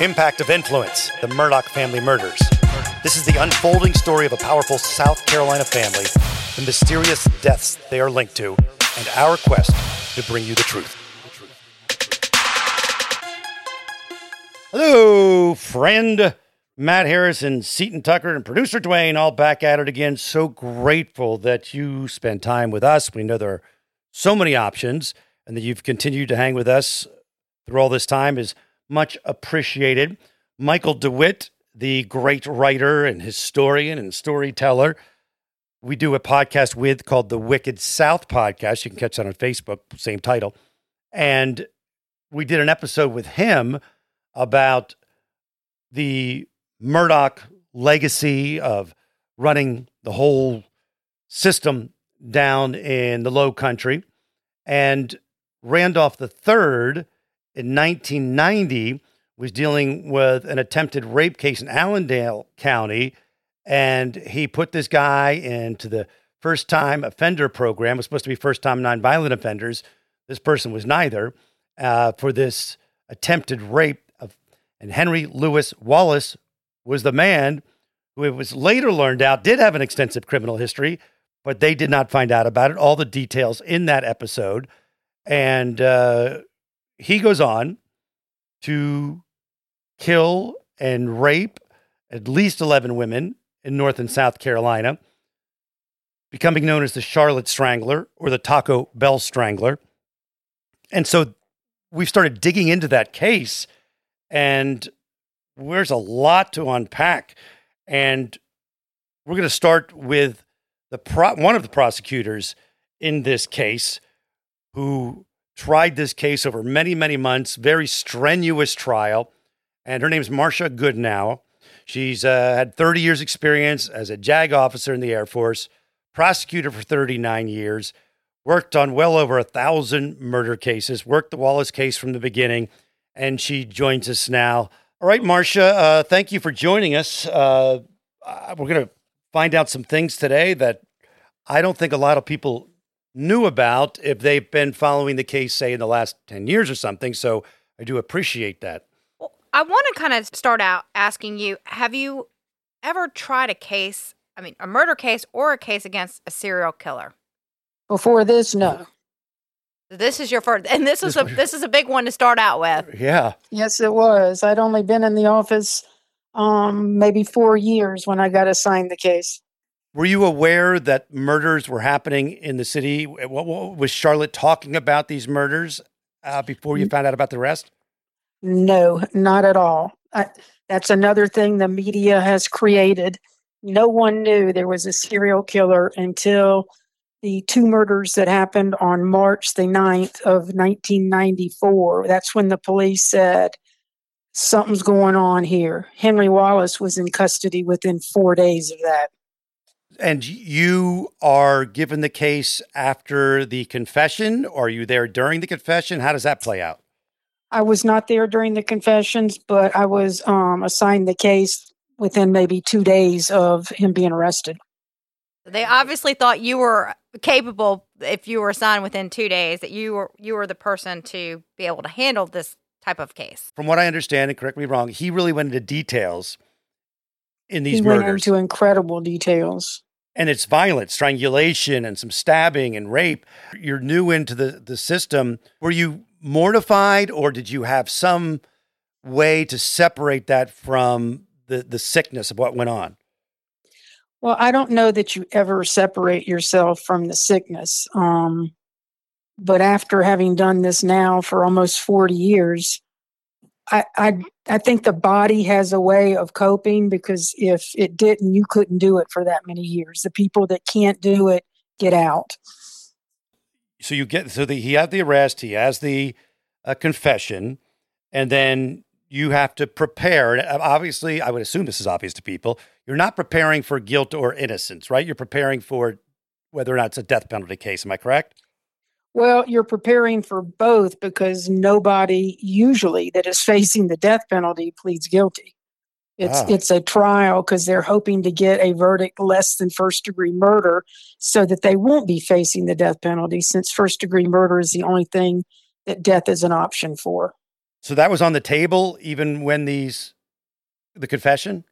Impact of Influence The Murdaugh Family Murders. This is the unfolding story of a powerful South Carolina family, the mysterious deaths they are linked to, and our quest to bring you the truth. Hello, friend. Matt Harris and Seton Tucker and producer Dwayne all back at it again. So grateful that you spend time with us. We know there are so many options and that you've continued to hang with us through all this time is much appreciated. Michael DeWitt, the great writer and historian and storyteller, we do a podcast with called the Wicked South Podcast. You can catch that on Facebook, same title. And we did an episode with him about the Murdaugh legacy of running the whole system down in the low country. And Randolph III in 1990 was dealing with an attempted rape case in Allendale County. And he put this guy into the first time offender program. It was supposed to be first time nonviolent offenders. This person was neither uh, for this attempted rape of, and Henry Louis Wallace was the man who it was later learned out did have an extensive criminal history, but they did not find out about it. All the details in that episode. And uh, he goes on to kill and rape at least 11 women in North and South Carolina, becoming known as the Charlotte Strangler or the Taco Bell Strangler. And so we've started digging into that case, and there's a lot to unpack. And we're going to start with the pro- one of the prosecutors in this case who tried this case over many, many months, very strenuous trial. And her name's Marsha Goodenow. She's uh, had 30 years' experience as a JAG officer in the Air Force, prosecutor for 39 years, worked on well over a thousand murder cases, worked the Wallace case from the beginning, and she joins us now. All right, Marsha, uh, thank you for joining us. Uh, we're going to find out some things today that I don't think a lot of people knew about if they've been following the case, say, in the last 10 years or something. So I do appreciate that. Well, I want to kind of start out asking you have you ever tried a case, I mean, a murder case or a case against a serial killer? Before this, no. This is your first, and this is a this is a big one to start out with. Yeah. Yes, it was. I'd only been in the office um, maybe four years when I got assigned the case. Were you aware that murders were happening in the city? What, what, was Charlotte talking about these murders uh, before you found out about the rest? No, not at all. I, that's another thing the media has created. No one knew there was a serial killer until the two murders that happened on March the 9th of 1994. That's when the police said, something's going on here. Henry Wallace was in custody within four days of that. And you are given the case after the confession? Or are you there during the confession? How does that play out? I was not there during the confessions, but I was um, assigned the case within maybe two days of him being arrested. They obviously thought you were capable if you were assigned within two days that you were you were the person to be able to handle this type of case. From what I understand, and correct me wrong, he really went into details in these he murders. went into incredible details and it's violent, strangulation and some stabbing and rape. You're new into the, the system. Were you mortified, or did you have some way to separate that from the the sickness of what went on? Well, I don't know that you ever separate yourself from the sickness. Um, but after having done this now for almost 40 years, I, I I think the body has a way of coping because if it didn't, you couldn't do it for that many years. The people that can't do it get out. So you get so the, he had the arrest, he has the uh, confession, and then you have to prepare. Uh, obviously, I would assume this is obvious to people. You're not preparing for guilt or innocence, right? You're preparing for whether or not it's a death penalty case. Am I correct? Well, you're preparing for both because nobody usually that is facing the death penalty pleads guilty. It's Ah. it's a trial because they're hoping to get a verdict less than first degree murder so that they won't be facing the death penalty since first degree murder is the only thing that death is an option for. So that was on the table even when these the confession.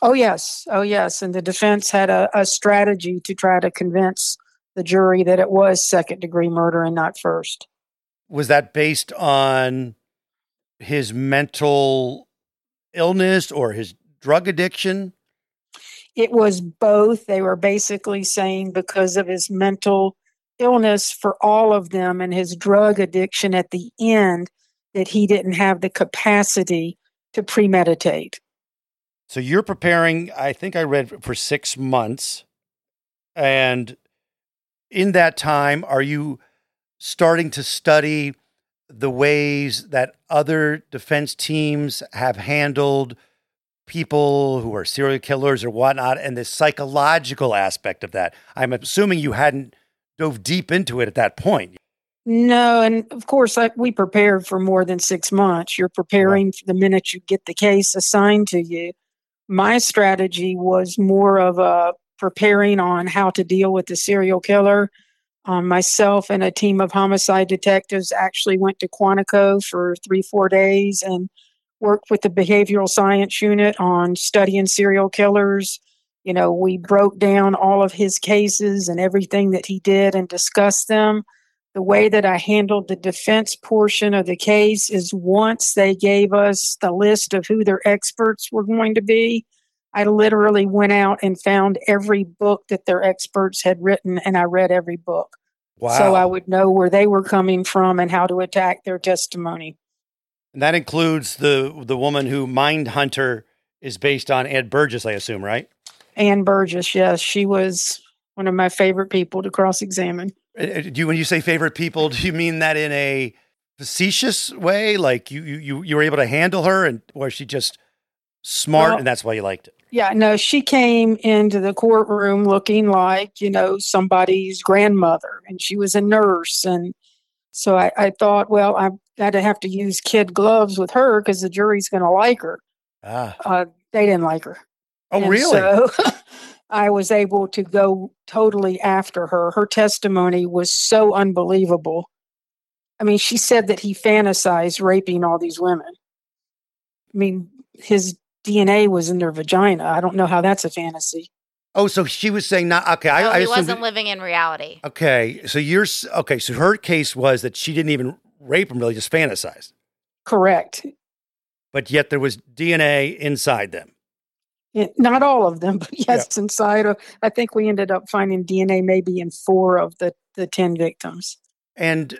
Oh yes, oh yes, and the defense had a, a strategy to try to convince the jury that it was second degree murder and not first. Was that based on his mental illness or his drug addiction? It was both. They were basically saying because of his mental illness for all of them and his drug addiction at the end that he didn't have the capacity to premeditate. So you're preparing, I think I read for six months. And in that time, are you starting to study the ways that other defense teams have handled people who are serial killers or whatnot and the psychological aspect of that? I'm assuming you hadn't dove deep into it at that point. No, and of course, I, we prepared for more than six months. You're preparing for the minute you get the case assigned to you. My strategy was more of a preparing on how to deal with the serial killer. Um, myself and a team of homicide detectives actually went to Quantico for three, four days and worked with the behavioral science unit on studying serial killers. You know, we broke down all of his cases and everything that he did and discussed them the way that I handled the defense portion of the case is once they gave us the list of who their experts were going to be, I literally went out and found every book that their experts had written and I read every book. Wow. So I would know where they were coming from and how to attack their testimony. and that includes the the woman who Mind Hunter is based on Ed Burgess, I assume, right? Ann Burgess, yes, she was one of my favorite people to cross examine. Uh, uh, Do you, when you say favorite people, do you mean that in a facetious way? Like you, you, you, you were able to handle her, and was she just smart, Well- and that's why you liked it? Yeah, no, she came into the courtroom looking like, you know, somebody's grandmother, and she was a nurse. And so I, I thought, well, I got to have to use kid gloves with her because the jury's going to like her. Ah, Uh, they didn't like her. oh, And really? So I was able to go totally after her. Her testimony was so unbelievable. I mean, she said that he fantasized raping all these women. I mean, his DNA was in their vagina. I don't know how that's a fantasy. oh, so she was saying not okay. I, no, I he wasn't it- living in reality. okay, so you're okay. So her case was that she didn't even rape him; really, just fantasized. Correct. But yet there was DNA inside them. Yeah, Not all of them, but yes, inside of, I think we ended up finding DNA maybe in four of the, the 10 victims. And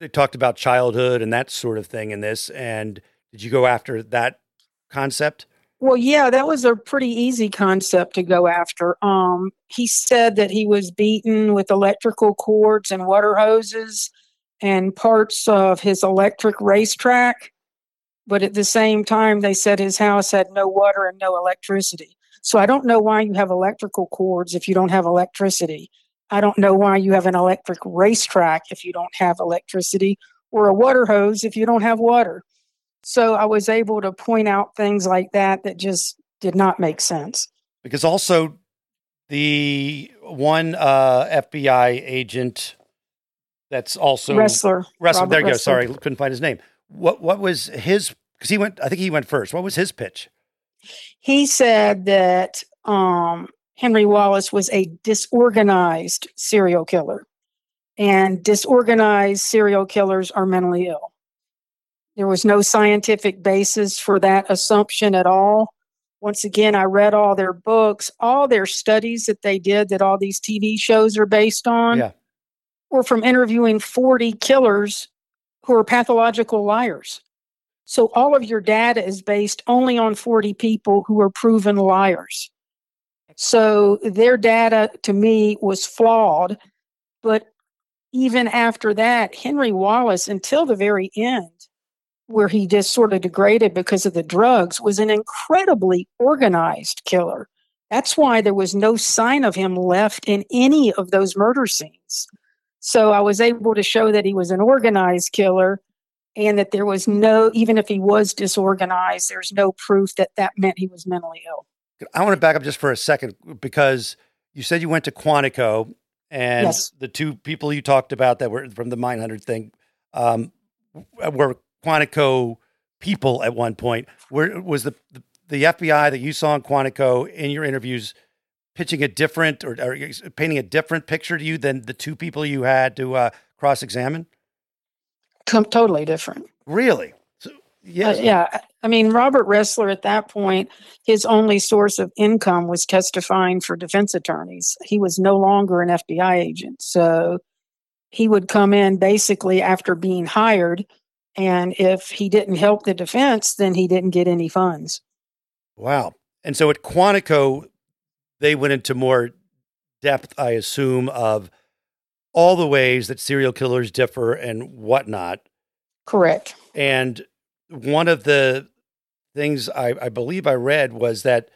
they talked about childhood and that sort of thing in this. And did you go after that concept? Well, yeah, that was a pretty easy concept to go after. Um, he said that he was beaten with electrical cords and water hoses and parts of his electric racetrack. But at the same time, they said his house had no water and no electricity. So I don't know why you have electrical cords if you don't have electricity. I don't know why you have an electric racetrack if you don't have electricity or a water hose if you don't have water. So I was able to point out things like that that just did not make sense. Because also the one uh, FBI agent that's also Ressler. Robert there you go. Sorry, couldn't find his name. What what was his? Because he went. I think he went first. What was his pitch? He said that um, Henry Wallace was a disorganized serial killer. and disorganized serial killers are mentally ill. There was no scientific basis for that assumption at all. Once again, I read all their books, all their studies that they did that all these TV shows are based on Yeah. were from interviewing 40 killers who are pathological liars. So all of your data is based only on 40 people who are proven liars. So their data to me was flawed. But even after that, Henry Wallace, until the very end, where he just sort of degraded because of the drugs, was an incredibly organized killer. That's why there was no sign of him left in any of those murder scenes. So I was able to show that he was an organized killer and that there was no, even if he was disorganized, there's no proof that that meant he was mentally ill. I want to back up just for a second because you said you went to Quantico and Yes. the two people you talked about that were from the Mindhunter thing um, were Quantico people at one point. Where was the, the the FBI that you saw in Quantico in your interviews pitching a different or, or painting a different picture to you than the two people you had to uh, cross examine? Totally different. Really? So, Uh, yeah. I mean, Robert Ressler at that point, his only source of income was testifying for defense attorneys. He was no longer an FBI agent. So he would come in basically after being hired. And if he didn't help the defense, then he didn't get any funds. Wow. And so at Quantico, they went into more depth, I assume, of all the ways that serial killers differ and whatnot. Correct. And one of the things I, I believe I read was that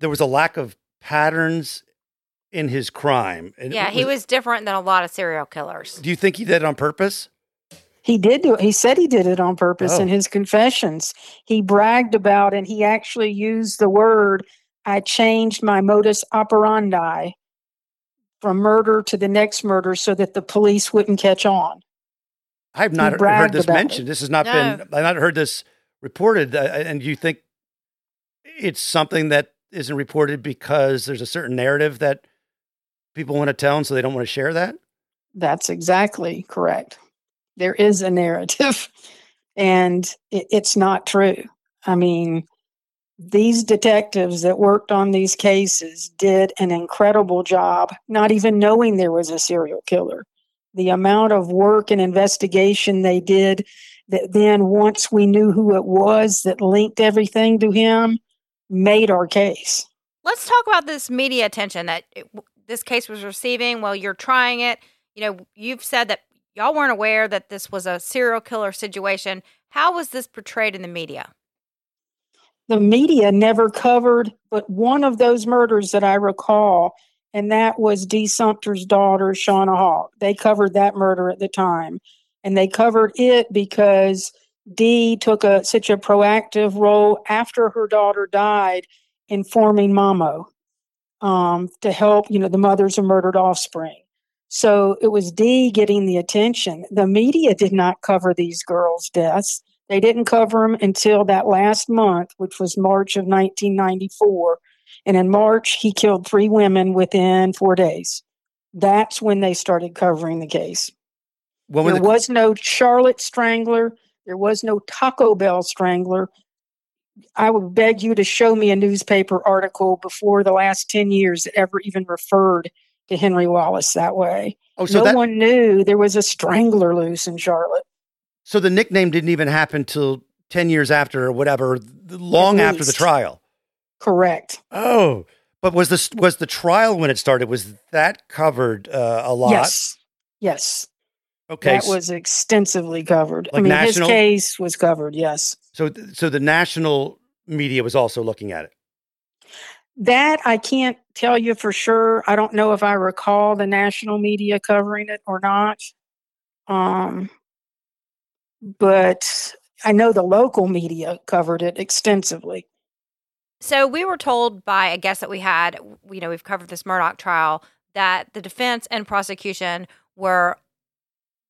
there was a lack of patterns in his crime. And Yeah, he was different than a lot of serial killers. Do you think he did it on purpose? He did do it. He said he did it on purpose in Oh. his confessions. He bragged about and he actually used the word I changed my modus operandi from murder to the next murder so that the police wouldn't catch on. I've not heard this mentioned. it. This has not been. I've not heard this reported. Uh, and you think it's something that isn't reported because there's a certain narrative that people want to tell, and so they don't want to share that. That's exactly correct. There is a narrative, and it, it's not true. I mean, these detectives that worked on these cases did an incredible job, not even knowing there was a serial killer. The amount of work and investigation they did, that then once we knew who it was that linked everything to him, made our case. Let's talk about this media attention that it, this case was receiving while you're trying it. You know, you've said that y'all weren't aware that this was a serial killer situation. How was this portrayed in the media? the media never covered but one of those murders that I recall, and that was Dee Sumpter's daughter, Shauna Hall. They covered that murder at the time, and they covered it because Dee took a such a proactive role after her daughter died, informing Mamo um, to help you know the mothers of murdered offspring. So it was Dee getting the attention. The media did not cover these girls' deaths. They didn't cover them until that last month, which was March of 1994. And in March, he killed three women within four days. That's when they started covering the case. There the, was no Charlotte Strangler. There was no Taco Bell Strangler. I would beg you to show me a newspaper article before the last 10 years that ever even referred to Henry Wallace that way. oh, so no that one knew there was a strangler loose in Charlotte. so the nickname didn't even happen till ten years after or whatever, long after the trial. Correct. Oh, but was this was the trial when it started? Was that covered uh, a lot? Yes. Yes. Okay. that was extensively covered. I mean, national- his case was covered. Yes. so so the national media was also looking at it. That I can't tell you for sure. I don't know if I recall the national media covering it or not. Um, but I know the local media covered it extensively. So we were told by a guest that we had, you know, we've covered this Murdaugh trial, that the defense and prosecution were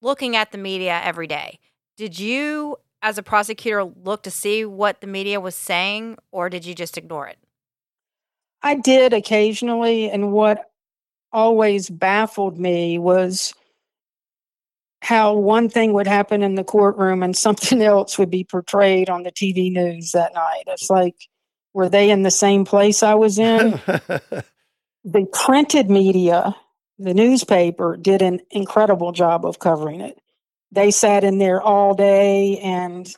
looking at the media every day. Did you, as a prosecutor, look to see what the media was saying, or did you just ignore it? I did occasionally, and what always baffled me was how one thing would happen in the courtroom and something else would be portrayed on the TV news that night. It's like, were they in the same place I was in? the printed media, the newspaper, did an incredible job of covering it. They sat in there all day and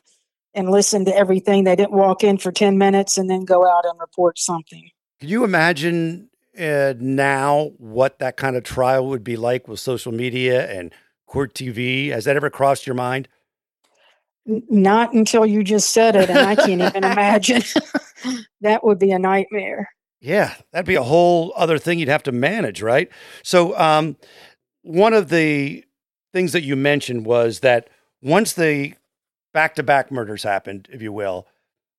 and listened to everything. They didn't walk in for 10 minutes and then go out and report something. Can you imagine uh, now what that kind of trial would be like with social media and court TV? Has that ever crossed your mind? Not until you just said it, and I can't even imagine. that would be a nightmare. Yeah, that'd be a whole other thing you'd have to manage, right? So, um, one of the things that you mentioned was that once the back to back murders happened, if you will,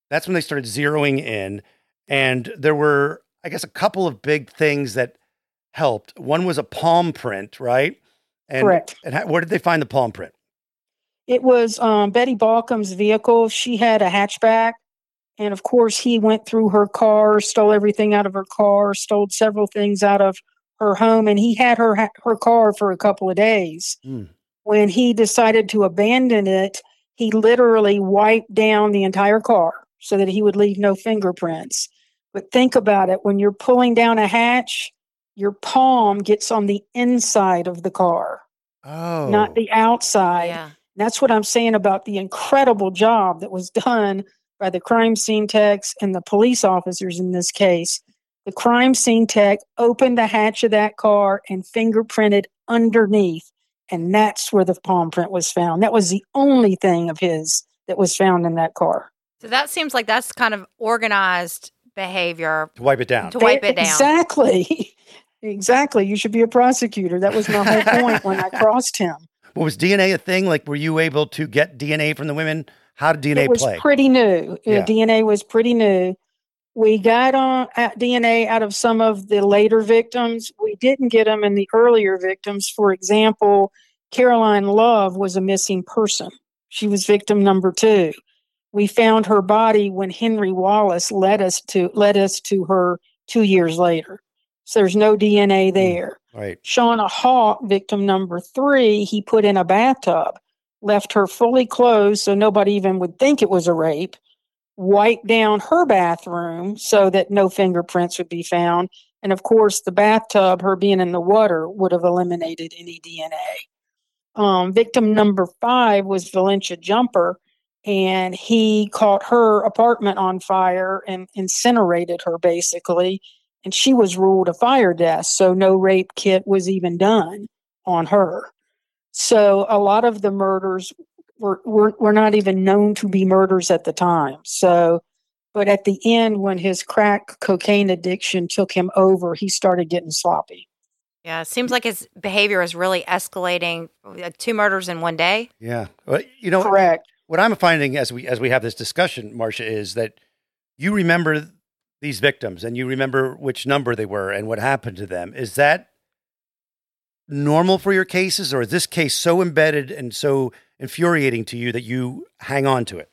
that's when they started zeroing in. And there were, I guess, a couple of big things that helped. One was a palm print, right? And, Correct. And how, where did they find the palm print? It was um, Betty Baucom's vehicle. She had a hatchback. And of course, he went through her car, stole everything out of her car, stole several things out of her home, and he had her her car for a couple of days. Mm. When he decided to abandon it, he literally wiped down the entire car so that he would leave no fingerprints. But think about it when you're pulling down a hatch, your palm gets on the inside of the car, Oh, not the outside. Yeah. That's what I'm saying about the incredible job that was done by the crime scene techs and the police officers in this case. The crime scene tech opened the hatch of that car and fingerprinted underneath. And that's where the palm print was found. That was the only thing of his that was found in that car. So that seems like that's kind of organized behavior to wipe it down. to wipe it down. Exactly. exactly. You should be a prosecutor. That was my whole point when I crossed him. Well, was DNA a thing? Like, were you able to get DNA from the women? How did DNA it was play? pretty new. Uh, Yeah. DNA was pretty new. We got on uh, DNA out of some of the later victims. We didn't get them in the earlier victims. For example, Caroline Love was a missing person. She was victim number two. We found her body when Henry Wallace led us to led us to her two years later. So there's no DNA there. right. Shauna Hawk, victim number three, he put in a bathtub, left her fully clothed so nobody even would think it was a rape, wiped down her bathroom so that no fingerprints would be found. And of course, the bathtub, her being in the water, would have eliminated any DNA. Um, victim number five was Valencia Jumper, and he caught her apartment on fire and incinerated her basically and she was ruled a fire death, so no rape kit was even done on her. So a lot of the murders were, were were not even known to be murders at the time. So, but at the end, when his crack cocaine addiction took him over, he started getting sloppy. Yeah, it seems like his behavior is really escalating. Uh, two murders in one day. Yeah. Well, you know, Correct. What I'm finding as we as we have this discussion, Marsha, is that you remember these victims and you remember which number they were and what happened to them. Is that normal for your cases, or is this case so embedded and so infuriating to you that you hang on to it?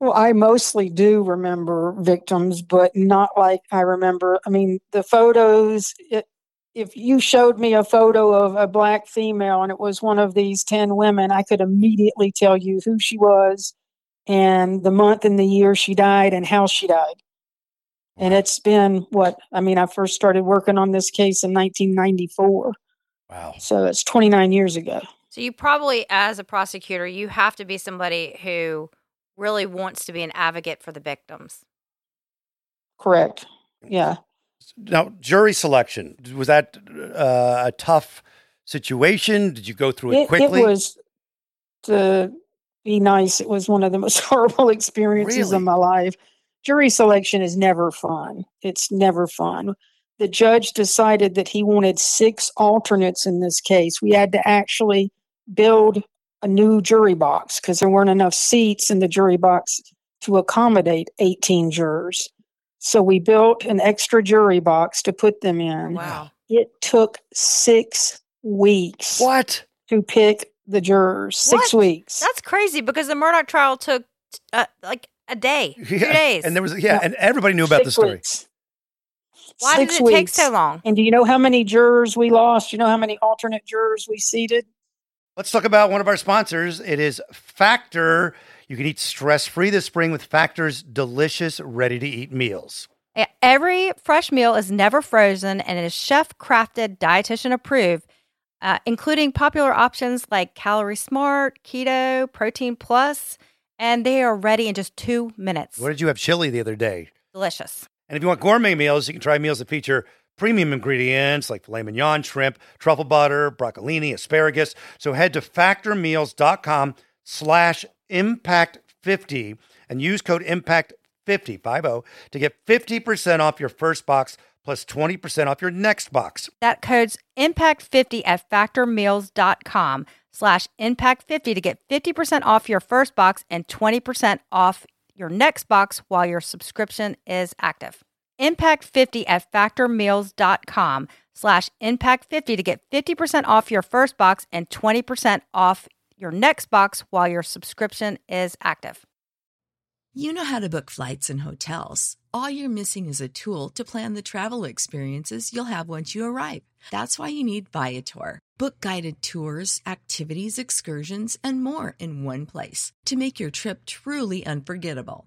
Well, I mostly do remember victims, but not like I remember. I mean, the photos. It, if you showed me a photo of a black female and it was one of these 10 women, I could immediately tell you who she was and the month and the year she died and how she died. And it's been what? I mean, I first started working on this case in 1994. Wow. So it's 29 years ago. So you probably, as a prosecutor, you have to be somebody who really wants to be an advocate for the victims. Correct. Yeah. Now, jury selection was that uh, a tough situation? Did you go through it, it, quickly? it was to be nice it was one of the most horrible experiences Really? of my life jury selection is never fun it's never fun the judge decided that he wanted six alternates in this case we had to actually build a new jury box because there weren't enough seats in the jury box to accommodate 18 jurors so we built an extra jury box to put them in Wow. it took six weeks what? to pick the jurors. Six What? weeks. That's crazy because the Murdaugh trial took uh, like a day, two days. And there was yeah, Yeah. and everybody knew about the Six story. weeks. Why Six did it take so long? And do you know how many jurors we lost? You know how many alternate jurors we seated? Let's talk about one of our sponsors. It is Factor. You can eat stress free this spring with Factor's delicious, ready to eat meals. Every fresh meal is never frozen and is chef crafted, dietitian approved, uh, including popular options like Calorie Smart, Keto, Protein Plus, and they are ready in just two minutes. Where did you have chili the other day? Delicious. And if you want gourmet meals, you can try meals that feature premium ingredients like filet mignon, shrimp, truffle butter, broccolini, asparagus. So head to factormeals.com slash impact50 and use code impact50 to get 50% off your first box plus 20% off your next box. That code's impact50 at factormeals.com slash impact50 to get 50% off your first box and 20% off your next box while your subscription is active. Impact50 at factormeals.com slash impact50 to get 50% off your first box and 20% off your next box while your subscription is active. You know how to book flights and hotels. All you're missing is a tool to plan the travel experiences you'll have once you arrive. That's why you need Viator. Book guided tours, activities, excursions, and more in one place to make your trip truly unforgettable.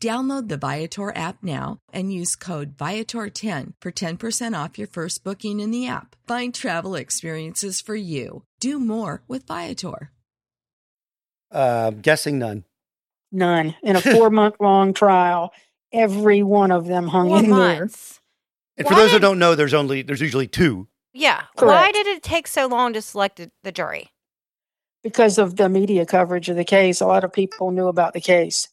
Download the Viator app now and use code Viator10 for 10% off your first booking in the app. Find travel experiences for you. Do more with Viator. Uh, guessing none. None. In a four month long trial, every one of them hung Four in months. And for Why those who don't know, there's only there's usually two. Yeah. Correct. Why did it take so long to select the- the jury? because of the media coverage of the case. A lot of people knew about the case.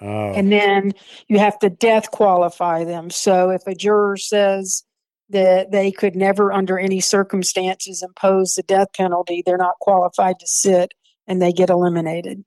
Oh. And then you have to death qualify them. So if a juror says that they could never, under any circumstances, impose the death penalty, they're not qualified to sit and they get eliminated.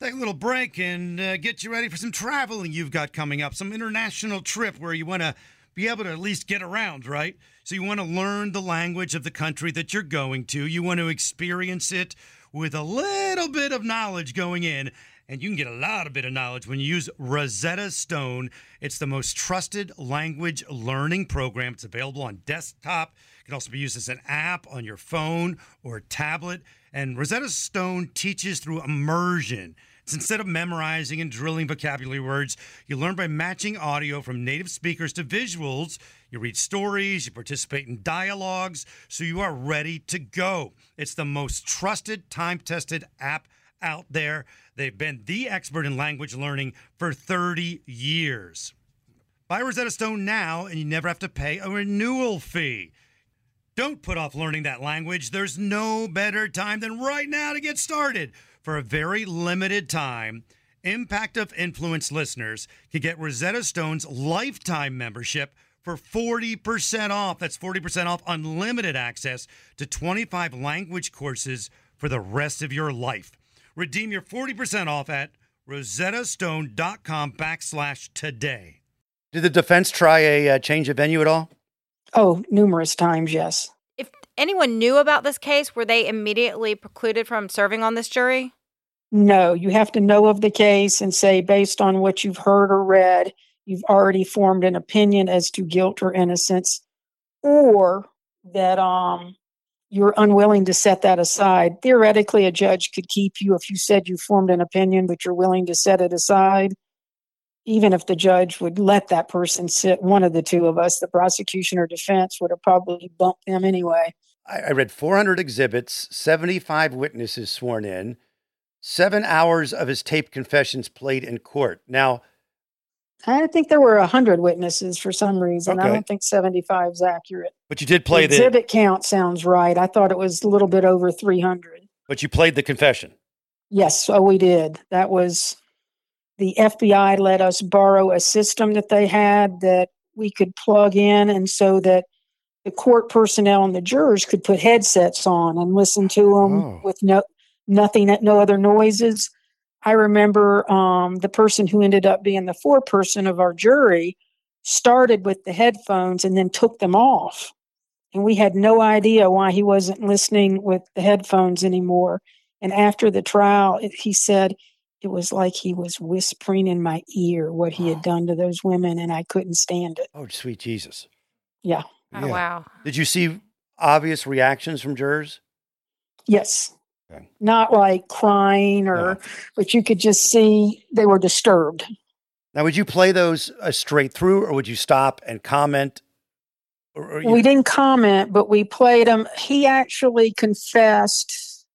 Take a little break and uh, get you ready for some traveling you've got coming up, some international trip where you want to be able to at least get around, right? So you want to learn the language of the country that you're going to. You want to experience it with a little bit of knowledge going in. And you can get a lot of bit of knowledge when you use Rosetta Stone. It's the most trusted language learning program. It's available on desktop. It can also be used as an app on your phone or tablet. And Rosetta Stone teaches through immersion. It's instead of memorizing and drilling vocabulary words, you learn by matching audio from native speakers to visuals. You read stories, you participate in dialogues, so you are ready to go. It's the most trusted, time tested app out there. They've been the expert in language learning for 30 years. Buy Rosetta Stone now, and you never have to pay a renewal fee. Don't put off learning that language. There's no better time than right now to get started. For a very limited time, Impact of Influence listeners can get Rosetta Stone's lifetime membership for 40% off. That's 40% off unlimited access to 25 language courses for the rest of your life. Redeem your 40% off at rosettastone.com backslash today. Did the defense try a uh, change of venue at all? Oh, numerous times, yes. If anyone knew about this case, were they immediately precluded from serving on this jury? No, you have to know of the case and say, based on what you've heard or read, you've already formed an opinion as to guilt or innocence, or that um, you're unwilling to set that aside. Theoretically, a judge could keep you if you said you formed an opinion, but you're willing to set it aside. Even if the judge would let that person sit, one of the two of us, the prosecution or defense, would have probably bumped them anyway. I, I read 400 exhibits, 75 witnesses sworn in, seven hours of his taped confessions played in court. Now, I think there were 100 witnesses for some reason. I don't think 75 is accurate. But you did play the the, exhibit count sounds right. I thought it was a little bit over 300. but you played the confession. Yes, so we did. That was the FBI let us borrow a system that they had that we could plug in, and so that the court personnel and the jurors could put headsets on and listen to them Oh. with no nothing, at no other noises. I remember um, the person who ended up being the foreperson of our jury started with the headphones and then took them off. And we had no idea why he wasn't listening with the headphones anymore. And after the trial, it, he said it was like he was whispering in my ear what he had done to those women, and I couldn't stand it. Oh, sweet Jesus. Yeah. Oh, wow. Did you see obvious reactions from jurors? Yes. Okay. Not like crying or, No. but you could just see they were disturbed. Now, would you play those uh, straight through, or would you stop and comment? Or, or you- We didn't comment, but we played him. He actually confessed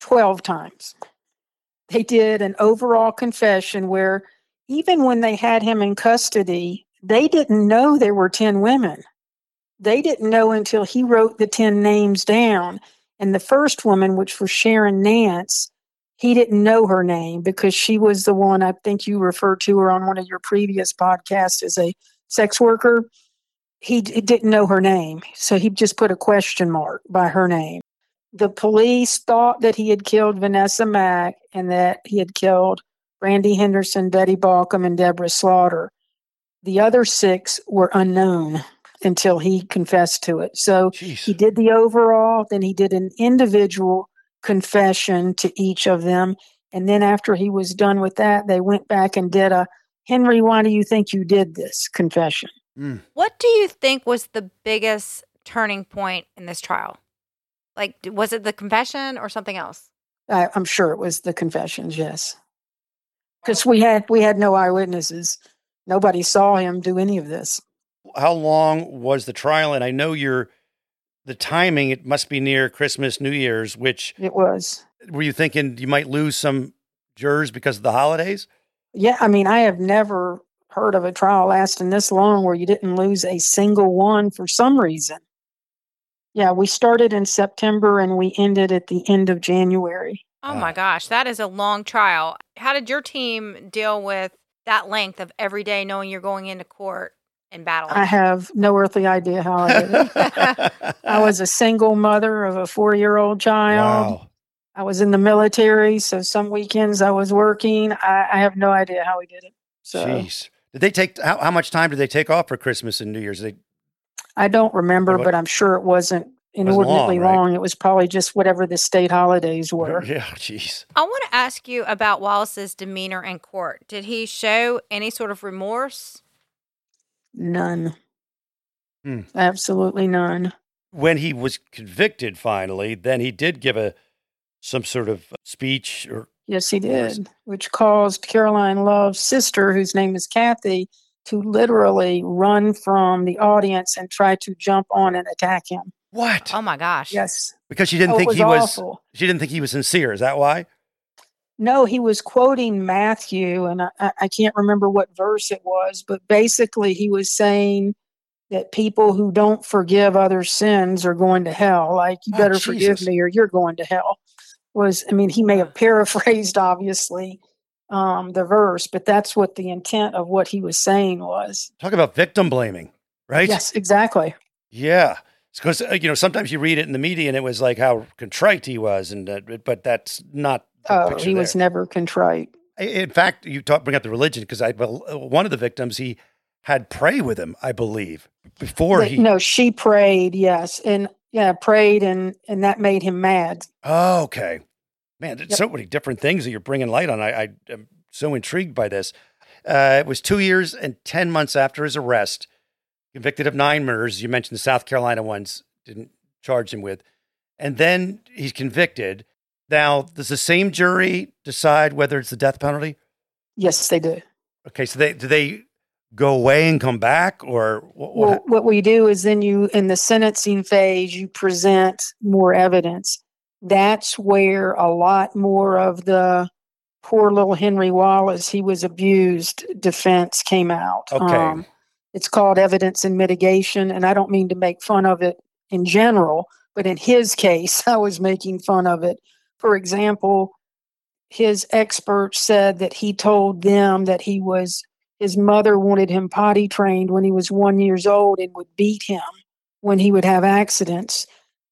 12 times. They did an overall confession where even when they had him in custody, they didn't know there were 10 women. They didn't know until he wrote the 10 names down. And the first woman, which was Sharon Nance, he didn't know her name because she was the one I think you referred to her on one of your previous podcasts as a sex worker he, d- didn't know her name, so he just put a question mark by her name. The police thought that he had killed Vanessa Mack and that he had killed Brandy Henderson, Betty Baucom, and Deborah Slaughter. The other six were unknown until he confessed to it. So he did the overall, then he did an individual confession to each of them. And then after he was done with that, they went back and did a Henry, why do you think you did this confession? Mm. What do you think was the biggest turning point in this trial? Like, was it the confession or something else? I, I'm sure it was the confessions, yes. Because we had we had no eyewitnesses. Nobody saw him do any of this. How long was the trial? And I know you're the timing. It must be near Christmas, New Year's. Which It was. were you thinking you might lose some jurors because of the holidays? Yeah, I mean, I have never heard of a trial lasting this long where you didn't lose a single one for some reason. Yeah, we started in September and we ended at the end of January. Oh my gosh, that is a long trial. How did your team deal with that length of every day knowing you're going into court and battling? I have no earthly idea how I did it. I was a single mother of a four year old child. wow. I was in the military, so some weekends I was working. I, I have no idea how we did it. So Jeez. Did they take how, how much time did they take off for Christmas and New Year's? They I don't remember, What- but I'm sure it wasn't Wasn't inordinately long, right? long. It was probably just whatever the state holidays were. Yeah, jeez. I want to ask you about Wallace's demeanor in court. Did he show any sort of remorse? None. Hmm. Absolutely none. When he was convicted finally, then he did give a some sort of speech or Yes, he did, which caused Caroline Love's sister, whose name is Kathy, to literally run from the audience and try to jump on and attack him. what? Oh my gosh. Yes. because she didn't Oh, think was he was awful. she didn't think he was sincere. Is that why? No, he was quoting Matthew, and I, I I can't remember what verse it was, but basically he was saying that people who don't forgive other sins are going to hell. Like, you Oh, better forgive me or you're going to hell. Was, I mean, he may have paraphrased, obviously, um, the verse, but that's what the intent of what he was saying was. Talk about victim blaming, right? Yes, exactly. Yeah. Because uh, you know sometimes you read it in the media and it was like how contrite he was, and uh, but that's not. The Oh, he was there. never contrite. In fact, you talk bring up the religion because I bel- uh, one of the victims he had pray with him, I believe, before he. no, she prayed, yes, and yeah, prayed, and and that made him mad. Oh, okay. Man, there's Yep. so many different things that you're bringing light on. I, I am so intrigued by this. Uh, it was two years and 10 months after his arrest, convicted of nine murders. You mentioned the South Carolina ones, didn't charge him with. And then he's convicted. Now, does the same jury decide whether it's the death penalty? Yes, they do. Okay, so they do they go away and come back, or what? what Well, what we do is then you, in the sentencing phase, you present more evidence. That's where a lot more of the poor little Henry Wallace, he was abused defense came out. Um, Okay. it's called evidence and mitigation. And I don't mean to make fun of it in general, but in his case, I was making fun of it. For example, his expert said that he told them that he was his mother wanted him potty trained when he was one years old and would beat him when he would have accidents.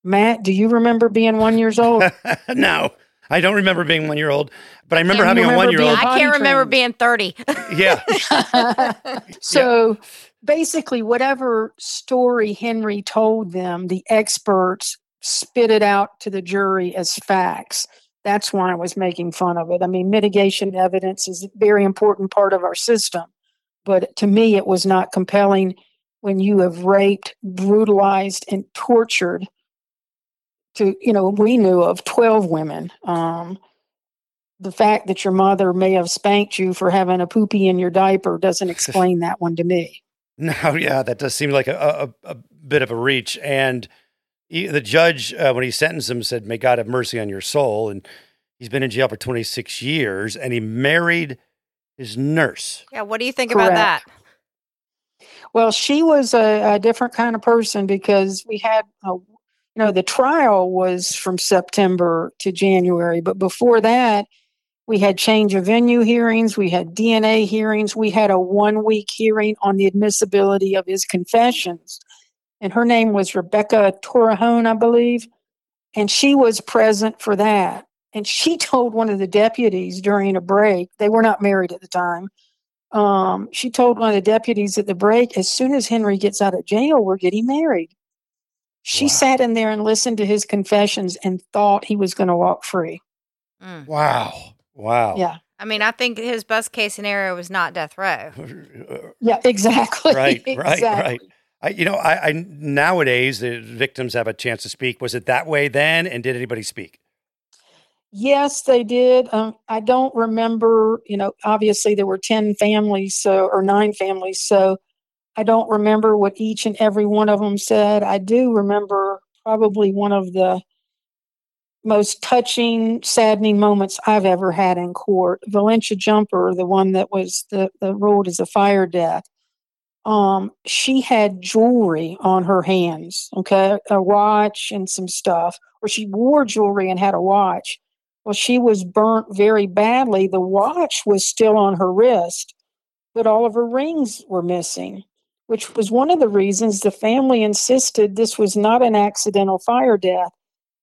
Matt, do you remember being one years old? no, I don't remember being one year old, but I remember can't having a one year old. being- I can't remember training. being 30. Yeah. so basically, whatever story Henry told them, the experts spit it out to the jury as facts. That's why I was making fun of it. I mean, mitigation evidence is a very important part of our system. But to me, it was not compelling when you have raped, brutalized, and tortured to, you know, we knew of 12 women. Um, the fact that your mother may have spanked you for having a poopy in your diaper doesn't explain that one to me. No, yeah, that does seem like a, a, a bit of a reach. And he, the judge, uh, when he sentenced him, said, May God have mercy on your soul. And he's been in jail for 26 years and he married his nurse. Yeah, what do you think about that? Well, she was a, a different kind of person because we had, a, you know, the trial was from September to January, but before that, we had change of venue hearings, we had DNA hearings, we had a one week hearing on the admissibility of his confessions. And her name was Rebecca Torrejón, I believe. And she was present for that. And she told one of the deputies during a break, they were not married at the time. Um, she told one of the deputies at the break, as soon as Henry gets out of jail, we're getting married. She Wow. sat in there and listened to his confessions and thought he was going to walk free. Mm. Wow. Wow. Yeah. I mean, I think his best case scenario was not death row. Yeah, exactly. right, right, right. I, you know, I, I nowadays the victims have a chance to speak. Was it that way then? And did anybody speak? Yes, they did. Um, I don't remember, you know, obviously there were 10 families, so, or nine families, so I don't remember what each and every one of them said. I do remember probably one of the most touching, saddening moments I've ever had in court. Valencia Jumper, the one that was the, the ruled as a fire death, um, she had jewelry on her hands, okay, a watch and some stuff, or she wore jewelry and had a watch. Well, she was burnt very badly. The watch was still on her wrist, but all of her rings were missing, which was one of the reasons the family insisted this was not an accidental fire death.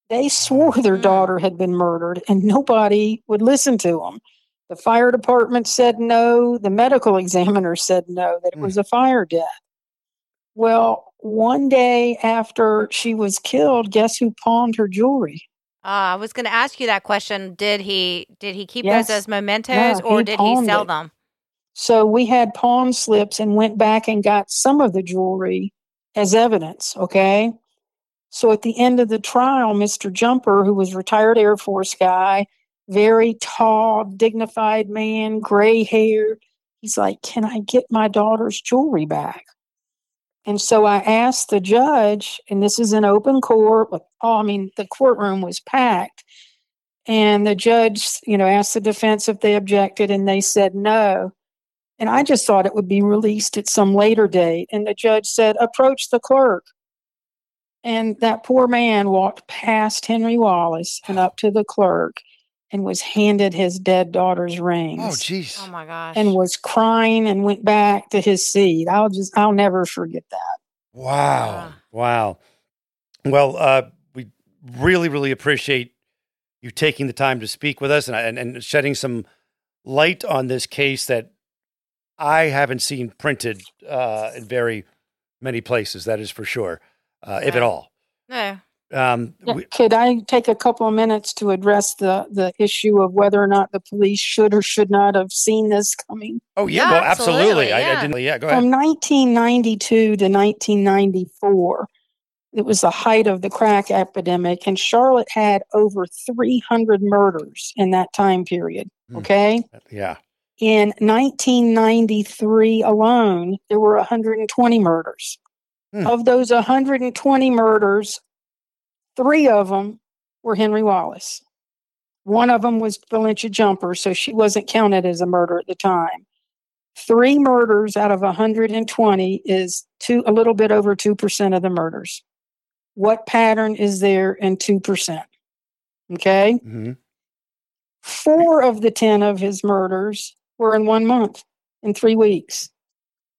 They swore their Mm. daughter had been murdered, and nobody would listen to them. The fire department said no. The medical examiner said no, that it Mm. was a fire death. Well, one day after she was killed, guess who pawned her jewelry? Uh, I was going to ask you that question. Did he did he keep Yes. those as mementos or he did he sell it. them? So we had pawn slips and went back and got some of the jewelry as evidence. Okay. So at the end of the trial, Mr. Jumper, who was retired Air Force guy, very tall, dignified man, gray hair, he's like, Can I get my daughter's jewelry back? And so I asked the judge, and this is an open court. Oh, I mean, the courtroom was packed. And the judge, you know, asked the defense if they objected, and they said no. And I just thought it would be released at some later date. And the judge said, approach the clerk. And that poor man walked past Henry Wallace and up to the clerk and was handed his dead daughter's rings Oh, jeez. Oh my gosh. and was crying and went back to his seat. I'll just, I'll never forget that. Wow. Wow. Well, uh, we really, really appreciate you taking the time to speak with us and, and, and shedding some light on this case that I haven't seen printed uh, in very many places. That is for sure, uh, if at all. no. Um, we, Could I take a couple of minutes to address the, the issue of whether or not the police should or should not have seen this coming? oh yeah, Yeah, well, absolutely. absolutely, I, I yeah. didn't. Yeah, go ahead. From 1992 to 1994, it was the height of the crack epidemic, and Charlotte had over 300 murders in that time period. Hmm. Okay. yeah. In 1993 alone, there were 120 murders. Hmm. Of those 120 murders, three of them were Henry Wallace. One of them was Valencia Jumper, so she wasn't counted as a murder at the time. Three murders out of 120 is two, a little bit over 2% of the murders. What pattern is there in 2%? Okay. hmm Four of the 10 of his murders were in one month, in three weeks.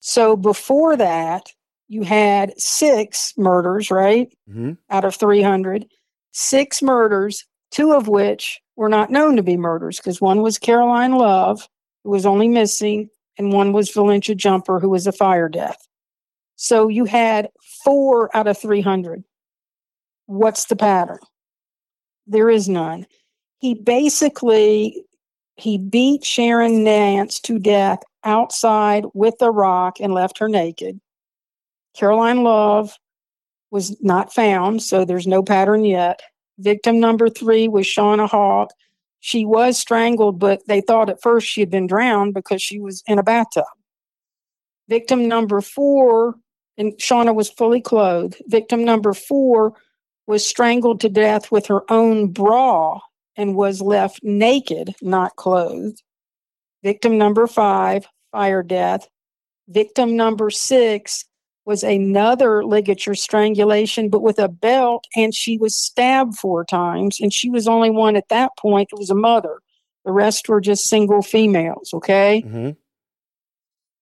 So before that, you had six murders, right? hmm Out of 300, six murders, two of which were not known to be murders because one was Caroline Love, who was only missing, and one was Valencia Jumper, who was a fire death. So you had four out of 300. What's the pattern? There is none. He basically he beat Sharon Nance to death outside with a rock and left her naked. Caroline Love was not found, so there's no pattern yet. Victim number three was Shawna Hawk. She was strangled, but they thought at first she had been drowned because she was in a bathtub. Victim number four, and Shawna was fully clothed. Victim number four was strangled to death with her own bra and was left naked, not clothed. Victim number five, fire death. Victim number six was another ligature strangulation, but with a belt, and she was stabbed four times. And she was only one at that point that was a mother. The rest were just single females, okay? Mm-hmm.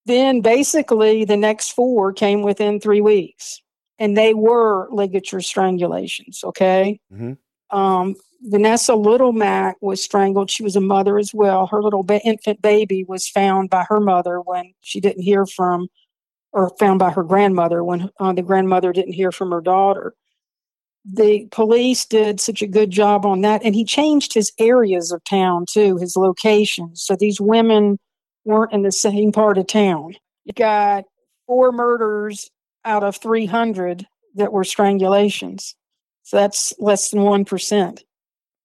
Then basically the next four came within three weeks, and they were ligature strangulations, okay? Mm-hmm. Um, Vanessa Little Mack was strangled. She was a mother as well. Her little ba- infant baby was found by her mother when she didn't hear from, or found by her grandmother when uh, the grandmother didn't hear from her daughter. The police did such a good job on that, and he changed his areas of town too, his locations. So these women weren't in the same part of town. You got four murders out of 300 that were strangulations. So that's less than 1%.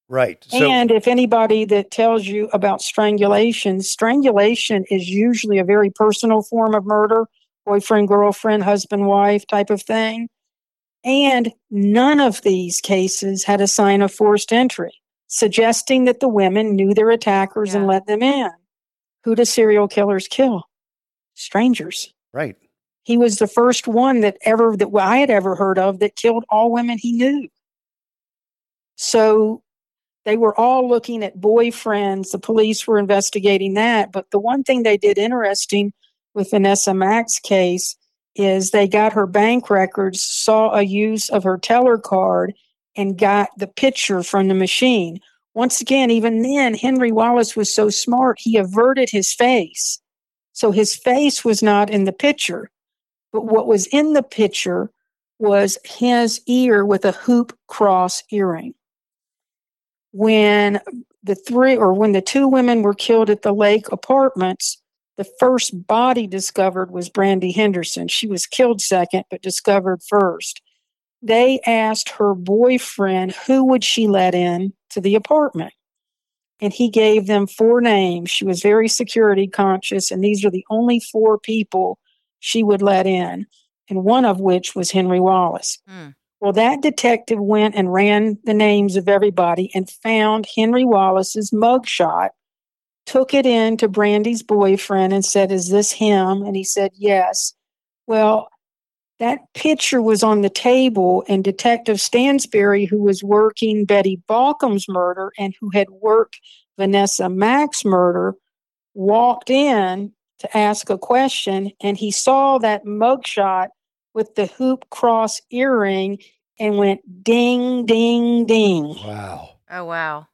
Right. So, and if anybody that tells you about strangulation, strangulation is usually a very personal form of murder boyfriend, girlfriend, husband, wife type of thing. And none of these cases had a sign of forced entry, suggesting that the women knew their attackers and let them in. Who do serial killers kill? Strangers. right. He was the first one that ever that I had ever heard of that killed all women he knew. So they were all looking at boyfriends. The police were investigating that. But the one thing they did interesting with Vanessa Mack's case is they got her bank records, saw a use of her teller card, and got the picture from the machine. Once again, even then, Henry Wallace was so smart, he averted his face. So his face was not in the picture. But what was in the picture was his ear with a hoop cross earring. When the three or when the two women were killed at the lake apartments, the first body discovered was Brandy Henderson. She was killed second, but discovered first. They asked her boyfriend who would she let in to the apartment. And he gave them four names. She was very security conscious, and these are the only four people she would let in, and one of which was Henry Wallace. Hmm. Well, that detective went and ran the names of everybody and found Henry Wallace's mugshot, took it in to Brandy's boyfriend and said, Is this him? And he said, Yes. Well, that picture was on the table, and Detective Stansberry, who was working Betty Baucom's murder and who had worked Vanessa Mack's murder, walked in to ask a question, and he saw that mugshot with the hoop cross earring and went ding, ding, ding. Wow. Oh wow.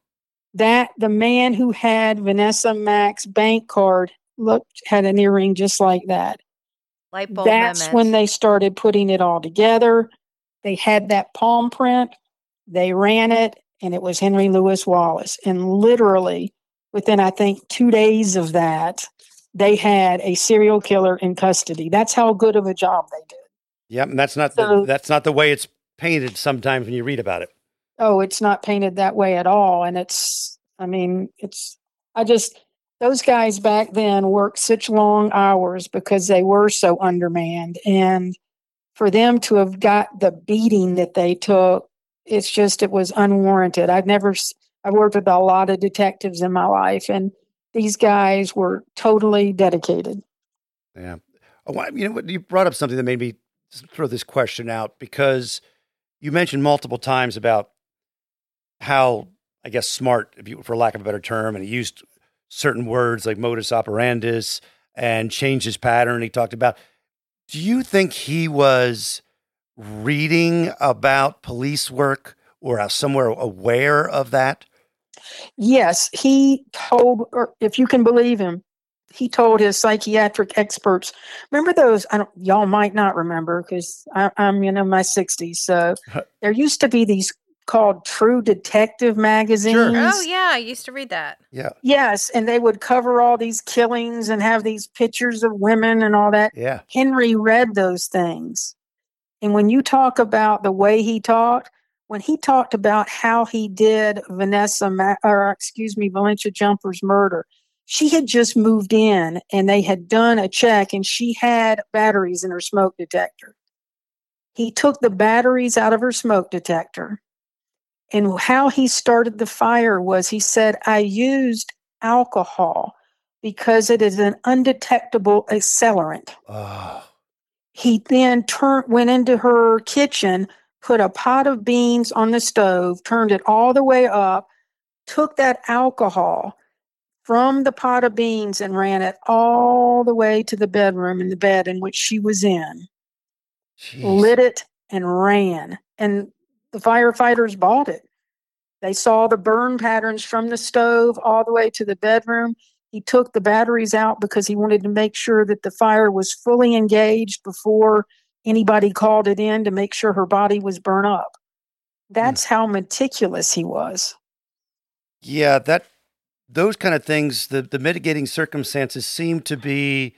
That the man who had Vanessa Mack's bank card looked had an earring just like that. Light bulb That's moment. when they started putting it all together. They had that palm print, they ran it, and it was Henry Louis Wallace. And literally within, I think, two days of that, they had a serial killer in custody. That's how good of a job they did. Yep. And that's not So- the, that's not the way it's painted sometimes when you read about it. Oh, it's not painted that way at all. And it's, I mean, it's, I just, those guys back then worked such long hours because they were so undermanned. And for them to have got the beating that they took, it's just, it was unwarranted. I've never, I've worked with a lot of detectives in my life, and these guys were totally dedicated. Yeah. Oh, You know? You brought up something that made me throw this question out because you mentioned multiple times about how, I guess, smart, for lack of a better term, and he used certain words like modus operandus and changed his pattern. He talked about. Do you think he was reading about police work or somewhere aware of that? Yes, he told, or if you can believe him, he told his psychiatric experts. Remember those? I don't. Y'all might not remember because I'm you know my 60s. So there used to be these called True Detective magazines. Oh yeah, I used to read that. Yeah. Yes, and they would cover all these killings and have these pictures of women and all that. Yeah. Henry read those things. And when you talk about the way he talked, when he talked about how he did Vanessa, Ma- or excuse me, Valencia Jumper's murder, she had just moved in and they had done a check and she had batteries in her smoke detector. He took the batteries out of her smoke detector. And how he started the fire was he said, I used alcohol because it is an undetectable accelerant. Oh. He then turned went into her kitchen, put a pot of beans on the stove, turned it all the way up, took that alcohol from the pot of beans and ran it all the way to the bedroom in the bed in which she was in. Jeez. Lit it and ran. And the firefighters bought it. They saw the burn patterns from the stove all the way to the bedroom. He took the batteries out because he wanted to make sure that the fire was fully engaged before anybody called it in to make sure her body was burned up. That's how meticulous he was. Yeah, that those kind of things, the the mitigating circumstances seem to be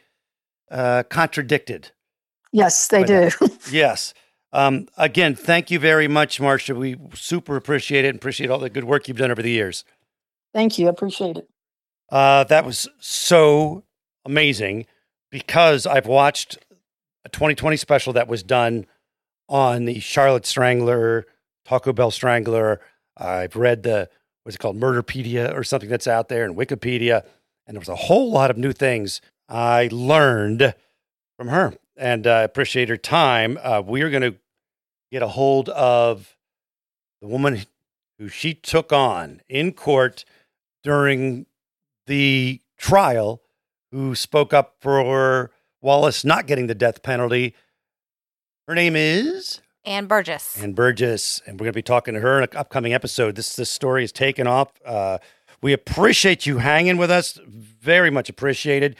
uh, contradicted. Yes, they do. Yes. Um, again, thank you very much, Marsha. We super appreciate it and appreciate all the good work you've done over the years. Thank you. I appreciate it. Uh, that was so amazing because I've watched a 20/20 special that was done on the Charlotte Strangler, Taco Bell Strangler. I've read the what's it called, Murderpedia or something that's out there, and Wikipedia, and there was a whole lot of new things I learned from her, and I appreciate her time. Uh, we are going to get a hold of the woman who she took on in court during the trial who spoke up for Wallace not getting the death penalty. Her name is Ann Burgess. Ann Burgess, and we're going to be talking to her in an upcoming episode. This this story is taken off. Uh, we appreciate you hanging with us. Very much appreciated.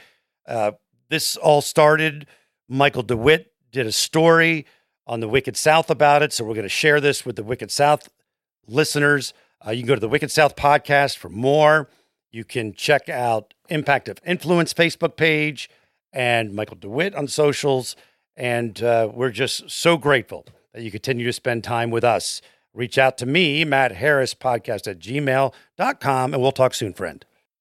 Uh, this all started. Michael DeWitt did a story on the Wicked South about it, so we're going to share this with the Wicked South listeners. Uh, you can go to the Wicked South podcast for more. You can check out Impact of Influence Facebook page and Michael DeWitt on socials. And uh, we're just so grateful that you continue to spend time with us. Reach out to me, Matt Harris, podcast at gmail.com, and we'll talk soon, friend.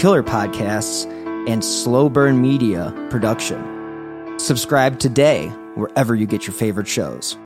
killer podcasts, and slow burn media production. Subscribe today wherever you get your favorite shows.